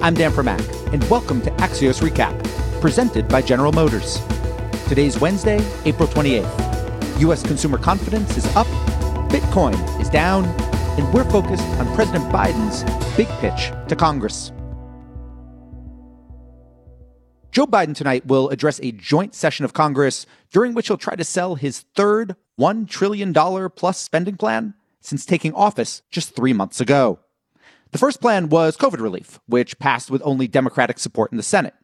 I'm Dan Primack, and welcome to Axios Recap, presented by General Motors. Today's Wednesday, April 28th. U.S. consumer confidence is up, Bitcoin is down, and we're focused on President Biden's big pitch to Congress. Joe Biden tonight will address a joint session of Congress during which he'll try to sell his third $1 trillion plus spending plan since taking office just three months ago. The first plan was COVID relief, which passed with only Democratic support in the Senate.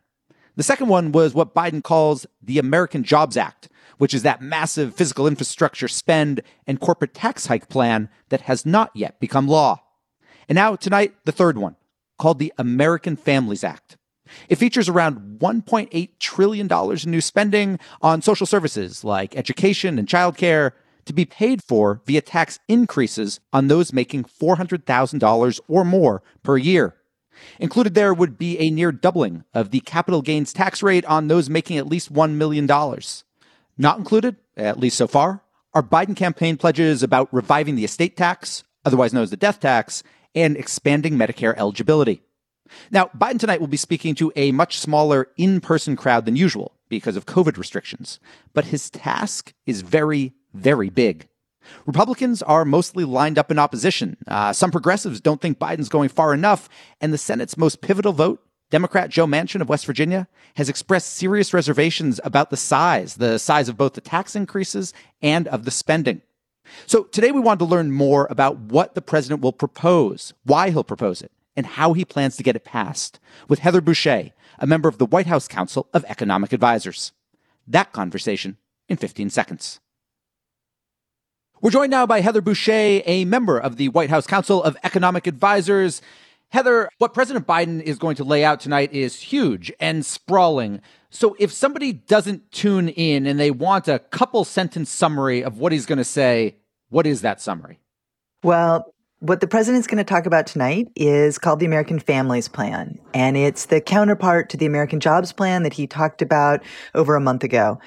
The second one was what Biden calls the American Jobs Act, which is that massive physical infrastructure spend and corporate tax hike plan that has not yet become law. And now, tonight, the third one, called the American Families Act. It features around $1.8 trillion in new spending on social services like education and childcare, to be paid for via tax increases on those making $400,000 or more per year. Included there would be a near doubling of the capital gains tax rate on those making at least $1 million. Not included, at least so far, are Biden campaign pledges about reviving the estate tax, otherwise known as the death tax, and expanding Medicare eligibility. Now, Biden tonight will be speaking to a much smaller in person crowd than usual because of COVID restrictions, but his task is very, very big. Republicans are mostly lined up in opposition. Uh, some progressives don't think Biden's going far enough, and the Senate's most pivotal vote, Democrat Joe Manchin of West Virginia, has expressed serious reservations about the size, the size of both the tax increases and of the spending. So today we want to learn more about what the president will propose, why he'll propose it, and how he plans to get it passed with Heather Boushey, a member of the White House Council of Economic Advisors. That conversation in 15 seconds. We're joined now by Heather Boushey, a member of the White House Council of Economic Advisors. Heather, what President Biden is going to lay out tonight is huge and sprawling. So if somebody doesn't tune in and they want a couple sentence summary of what he's going to say, what is that summary? Well, what the president's going to talk about tonight is called the American Families Plan, and it's the counterpart to the American Jobs Plan that he talked about over a month ago.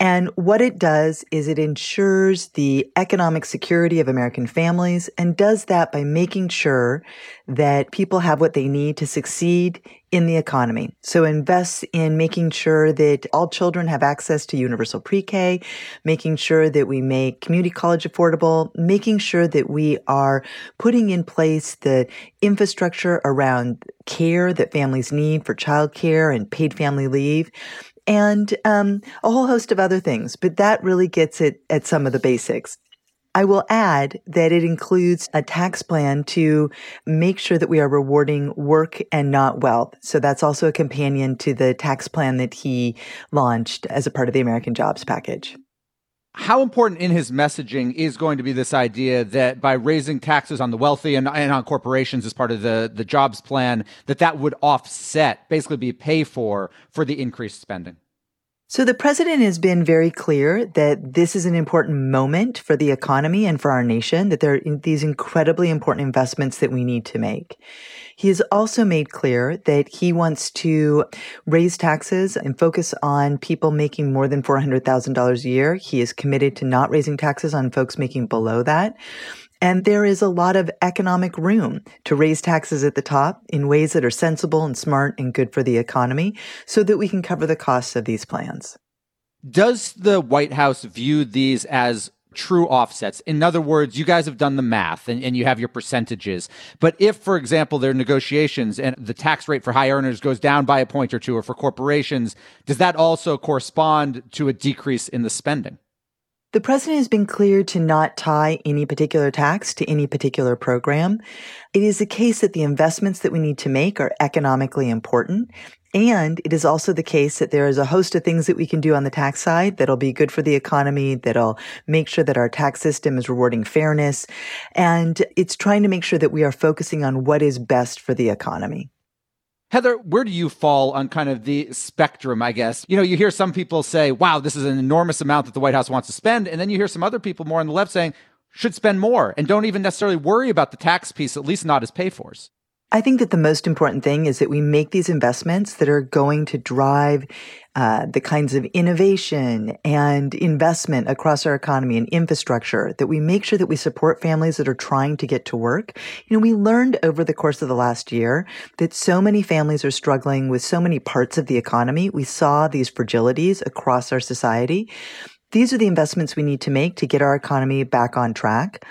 And what it does is it ensures the economic security of American families and does that by making sure that people have what they need to succeed in the economy. So invest in making sure that all children have access to universal pre-K, making sure that we make community college affordable, making sure that we are putting in place the infrastructure around care that families need for childcare and paid family leave and um, a whole host of other things. But that really gets it at some of the basics. I will add that it includes a tax plan to make sure that we are rewarding work and not wealth. So that's also a companion to the tax plan that he launched as a part of the American Jobs Package. How important in his messaging is going to be this idea that by raising taxes on the wealthy and, and on corporations as part of the, the jobs plan, that that would offset, basically be pay for, for the increased spending? So the president has been very clear that this is an important moment for the economy and for our nation, that there are these incredibly important investments that we need to make. He has also made clear that he wants to raise taxes and focus on people making more than $400,000 a year. He is committed to not raising taxes on folks making below that. And there is a lot of economic room to raise taxes at the top in ways that are sensible and smart and good for the economy so that we can cover the costs of these plans. Does the White House view these as true offsets. In other words, you guys have done the math and, and, you have your percentages. But if, for example, there are negotiations and the tax rate for high earners goes down by a point or two, or for corporations, does that also correspond to a decrease in the spending? The president has been clear to not tie any particular tax to any particular program. It is the case that the investments that we need to make are economically important. And it is also the case that there is a host of things that we can do on the tax side that'll be good for the economy, that'll make sure that our tax system is rewarding fairness. And it's trying to make sure that we are focusing on what is best for the economy. Heather, where do you fall on kind of the spectrum, I guess? You know, you hear some people say, wow, this is an enormous amount that the White House wants to spend. And then you hear some other people more on the left saying, should spend more and don't even necessarily worry about the tax piece, at least not as pay fors. I think that the most important thing is that we make these investments that are going to drive uh, the kinds of innovation and investment across our economy and infrastructure, that we make sure that we support families that are trying to get to work. You know, we learned over the course of the last year that so many families are struggling with so many parts of the economy. We saw these fragilities across our society. These are the investments we need to make to get our economy back on track.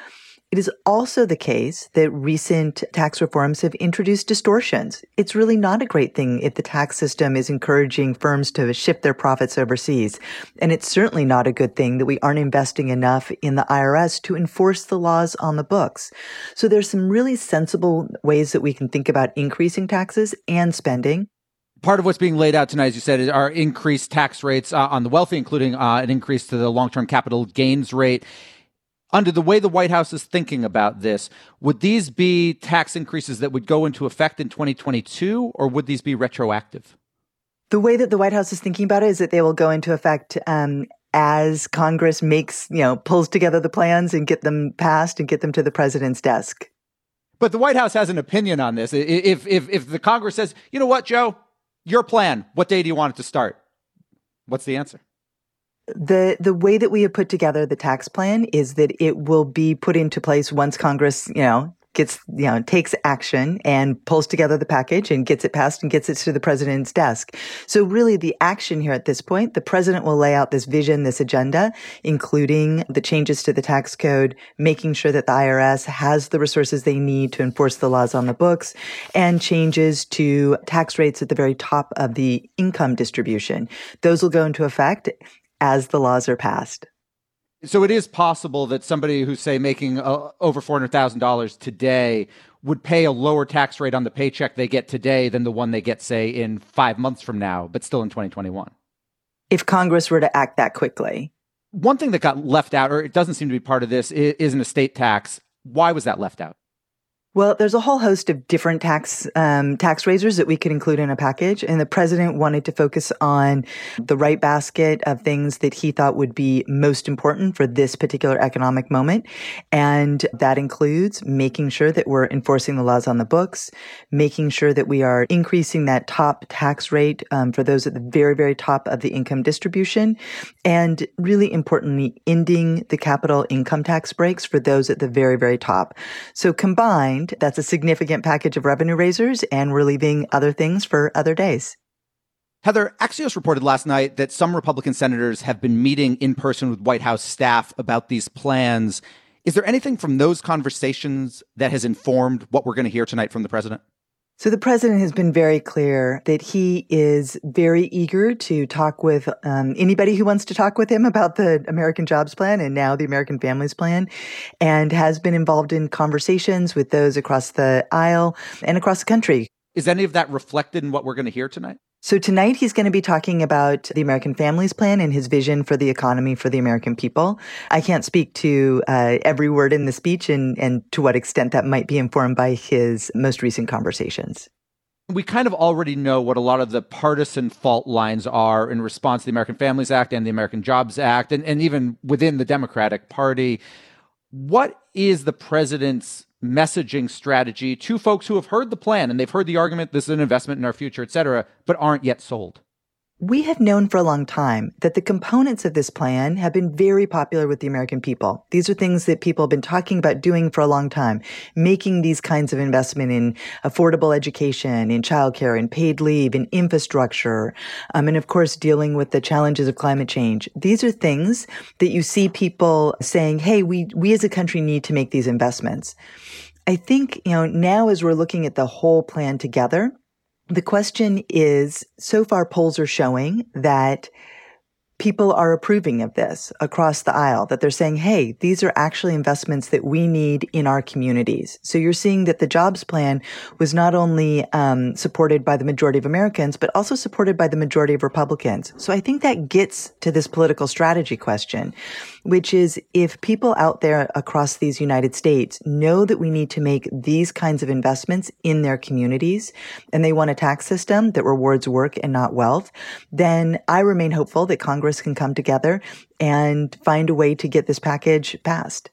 It is also the case that recent tax reforms have introduced distortions. It's really not a great thing if the tax system is encouraging firms to shift their profits overseas. And it's certainly not a good thing that we aren't investing enough in the IRS to enforce the laws on the books. So there's some really sensible ways that we can think about increasing taxes and spending part of what's being laid out tonight, as you said, are increased tax rates uh, on the wealthy, including uh, an increase to the long term capital gains rate under the way the White House is thinking about this, would these be tax increases that would go into effect in 2022 or would these be retroactive? The way that the White House is thinking about it is that they will go into effect um, as Congress makes, you know, pulls together the plans and get them passed and get them to the president's desk. But the White House has an opinion on this. If if if the Congress says, you know what, Joe, your plan, what day do you want it to start? What's the answer? The the way that we have put together the tax plan is that it will be put into place once Congress, you know, gets you know takes action and pulls together the package and gets it passed and gets it to the president's desk. So really the action here at this point, the president will lay out this vision, this agenda, including the changes to the tax code, making sure that the IRS has the resources they need to enforce the laws on the books and changes to tax rates at the very top of the income distribution. Those will go into effect as the laws are passed. So it is possible that somebody who's say making uh, over four hundred thousand dollars today would pay a lower tax rate on the paycheck they get today than the one they get, say, in five months from now, but still in twenty twenty one. If Congress were to act that quickly, one thing that got left out, or it doesn't seem to be part of this, is an estate tax. Why was that left out? Well, there's a whole host of different tax um, tax raisers that we could include in a package, and the president wanted to focus on the right basket of things that he thought would be most important for this particular economic moment, and that includes making sure that we're enforcing the laws on the books, making sure that we are increasing that top tax rate um, for those at the very very top of the income distribution, and really importantly, ending the capital income tax breaks for those at the very very top. So combined that's a significant package of revenue raisers, and we're leaving other things for other days. Heather, Axios reported last night that some Republican senators have been meeting in person with White House staff about these plans. Is there anything from those conversations that has informed what we're going to hear tonight from the president? So the president has been very clear that he is very eager to talk with um, anybody who wants to talk with him about the American Jobs Plan and now the American Families Plan, and has been involved in conversations with those across the aisle and across the country. Is any of that reflected in what we're going to hear tonight? So tonight he's going to be talking about the American Families Plan and his vision for the economy for the American people. I can't speak to uh, every word in the speech and, and to what extent that might be informed by his most recent conversations. We kind of already know what a lot of the partisan fault lines are in response to the American Families Act and the American Jobs Act, and, and even within the Democratic Party. What is the president's messaging strategy to folks who have heard the plan and they've heard the argument this is an investment in our future, et cetera, but aren't yet sold? We have known for a long time that the components of this plan have been very popular with the American people. These are things that people have been talking about doing for a long time, making these kinds of investment in affordable education, in childcare, in paid leave, in infrastructure, um, and of course dealing with the challenges of climate change. These are things that you see people saying, "Hey, we we as a country need to make these investments." I think you know now as we're looking at the whole plan together the question is so far polls are showing that people are approving of this across the aisle, that they're saying, hey, these are actually investments that we need in our communities. So you're seeing that the jobs plan was not only um, supported by the majority of Americans, but also supported by the majority of Republicans. So I think that gets to this political strategy question, which is if people out there across these United States know that we need to make these kinds of investments in their communities and they want a tax system that rewards work and not wealth, then I remain hopeful that Congress can come together and find a way to get this package passed.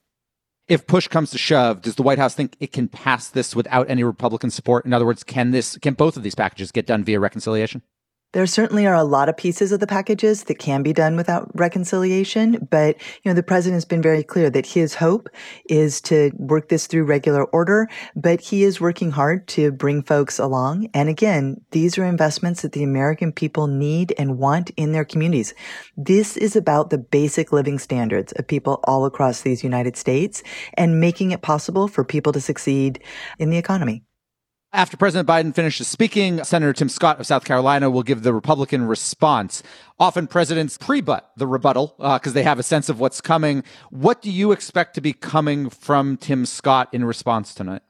if push comes to shove, does the White House think it can pass this without any Republican support? In other words, can this can both of these packages get done via reconciliation? There certainly are a lot of pieces of the packages that can be done without reconciliation, but you know the president has been very clear that his hope is to work this through regular order, but he is working hard to bring folks along. And again, these are investments that the American people need and want in their communities. This is about the basic living standards of people all across these United States and making it possible for people to succeed in the economy. After President Biden finishes speaking, Senator Tim Scott of South Carolina will give the Republican response. Often presidents pre-butt the rebuttal because uh, they have a sense of what's coming. What do you expect to be coming from Tim Scott in response tonight?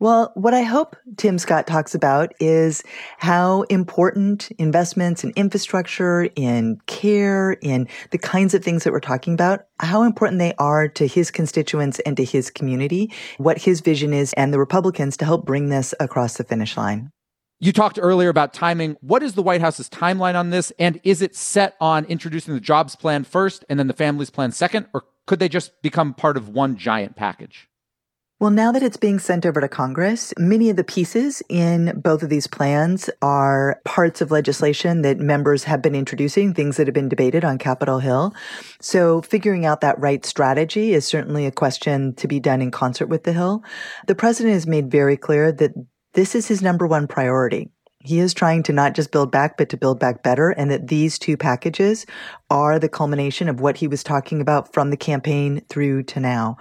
Well, what I hope Tim Scott talks about is how important investments in infrastructure, in care, in the kinds of things that we're talking about, how important they are to his constituents and to his community, what his vision is, and the Republicans to help bring this across the finish line. You talked earlier about timing. What is the White House's timeline on this? And is it set on introducing the jobs plan first and then the families plan second? Or could they just become part of one giant package? Well, now that it's being sent over to Congress, many of the pieces in both of these plans are parts of legislation that members have been introducing, things that have been debated on Capitol Hill. So figuring out that right strategy is certainly a question to be done in concert with the Hill. The president has made very clear that this is his number one priority. He is trying to not just build back, but to build back better. And that these two packages are the culmination of what he was talking about from the campaign through to now.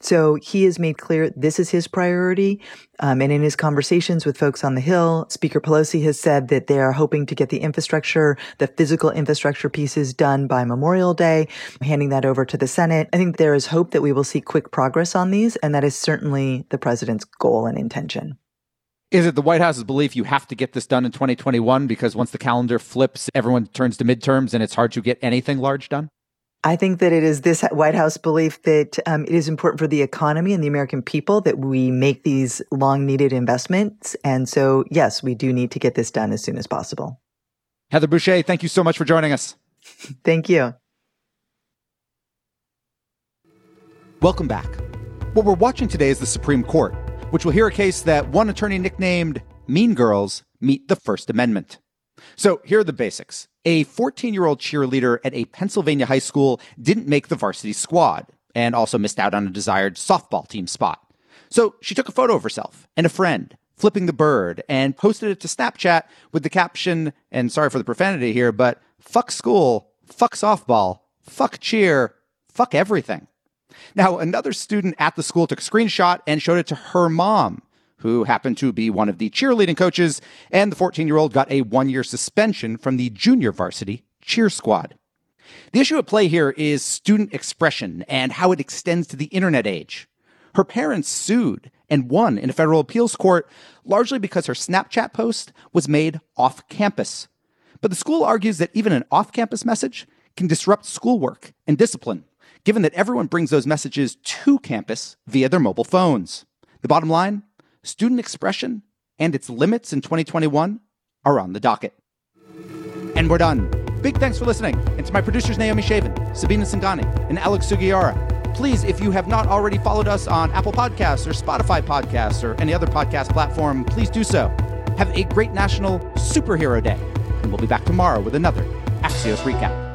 So he has made clear this is his priority. Um, and in his conversations with folks on the Hill, Speaker Pelosi has said that they are hoping to get the infrastructure, the physical infrastructure pieces done by Memorial Day, handing that over to the Senate. I think there is hope that we will see quick progress on these. And that is certainly the president's goal and intention. Is it the White House's belief you have to get this done in 2021 because once the calendar flips, everyone turns to midterms and it's hard to get anything large done? I think that it is this White House belief that um, it is important for the economy and the American people that we make these long needed investments. And so, yes, we do need to get this done as soon as possible. Heather Boushey, thank you so much for joining us. thank you. Welcome back. What we're watching today is the Supreme Court which will hear a case that one attorney nicknamed Mean Girls meet the First Amendment. So here are the basics. A 14 year old cheerleader at a Pennsylvania high school didn't make the varsity squad and also missed out on a desired softball team spot. So she took a photo of herself and a friend flipping the bird and posted it to Snapchat with the caption, and sorry for the profanity here, but fuck school, fuck softball, fuck cheer, fuck everything. Now, another student at the school took a screenshot and showed it to her mom, who happened to be one of the cheerleading coaches, and the 14 year old got a one year suspension from the junior varsity cheer squad. The issue at play here is student expression and how it extends to the internet age. Her parents sued and won in a federal appeals court largely because her Snapchat post was made off campus. But the school argues that even an off campus message can disrupt schoolwork and discipline given that everyone brings those messages to campus via their mobile phones. The bottom line student expression and its limits in 2021 are on the docket. And we're done. Big thanks for listening. And to my producers, Naomi Shavin, Sabina Singani, and Alex Sugiura. Please, if you have not already followed us on Apple Podcasts or Spotify Podcasts or any other podcast platform, please do so. Have a great National Superhero Day. And we'll be back tomorrow with another Axios Recap.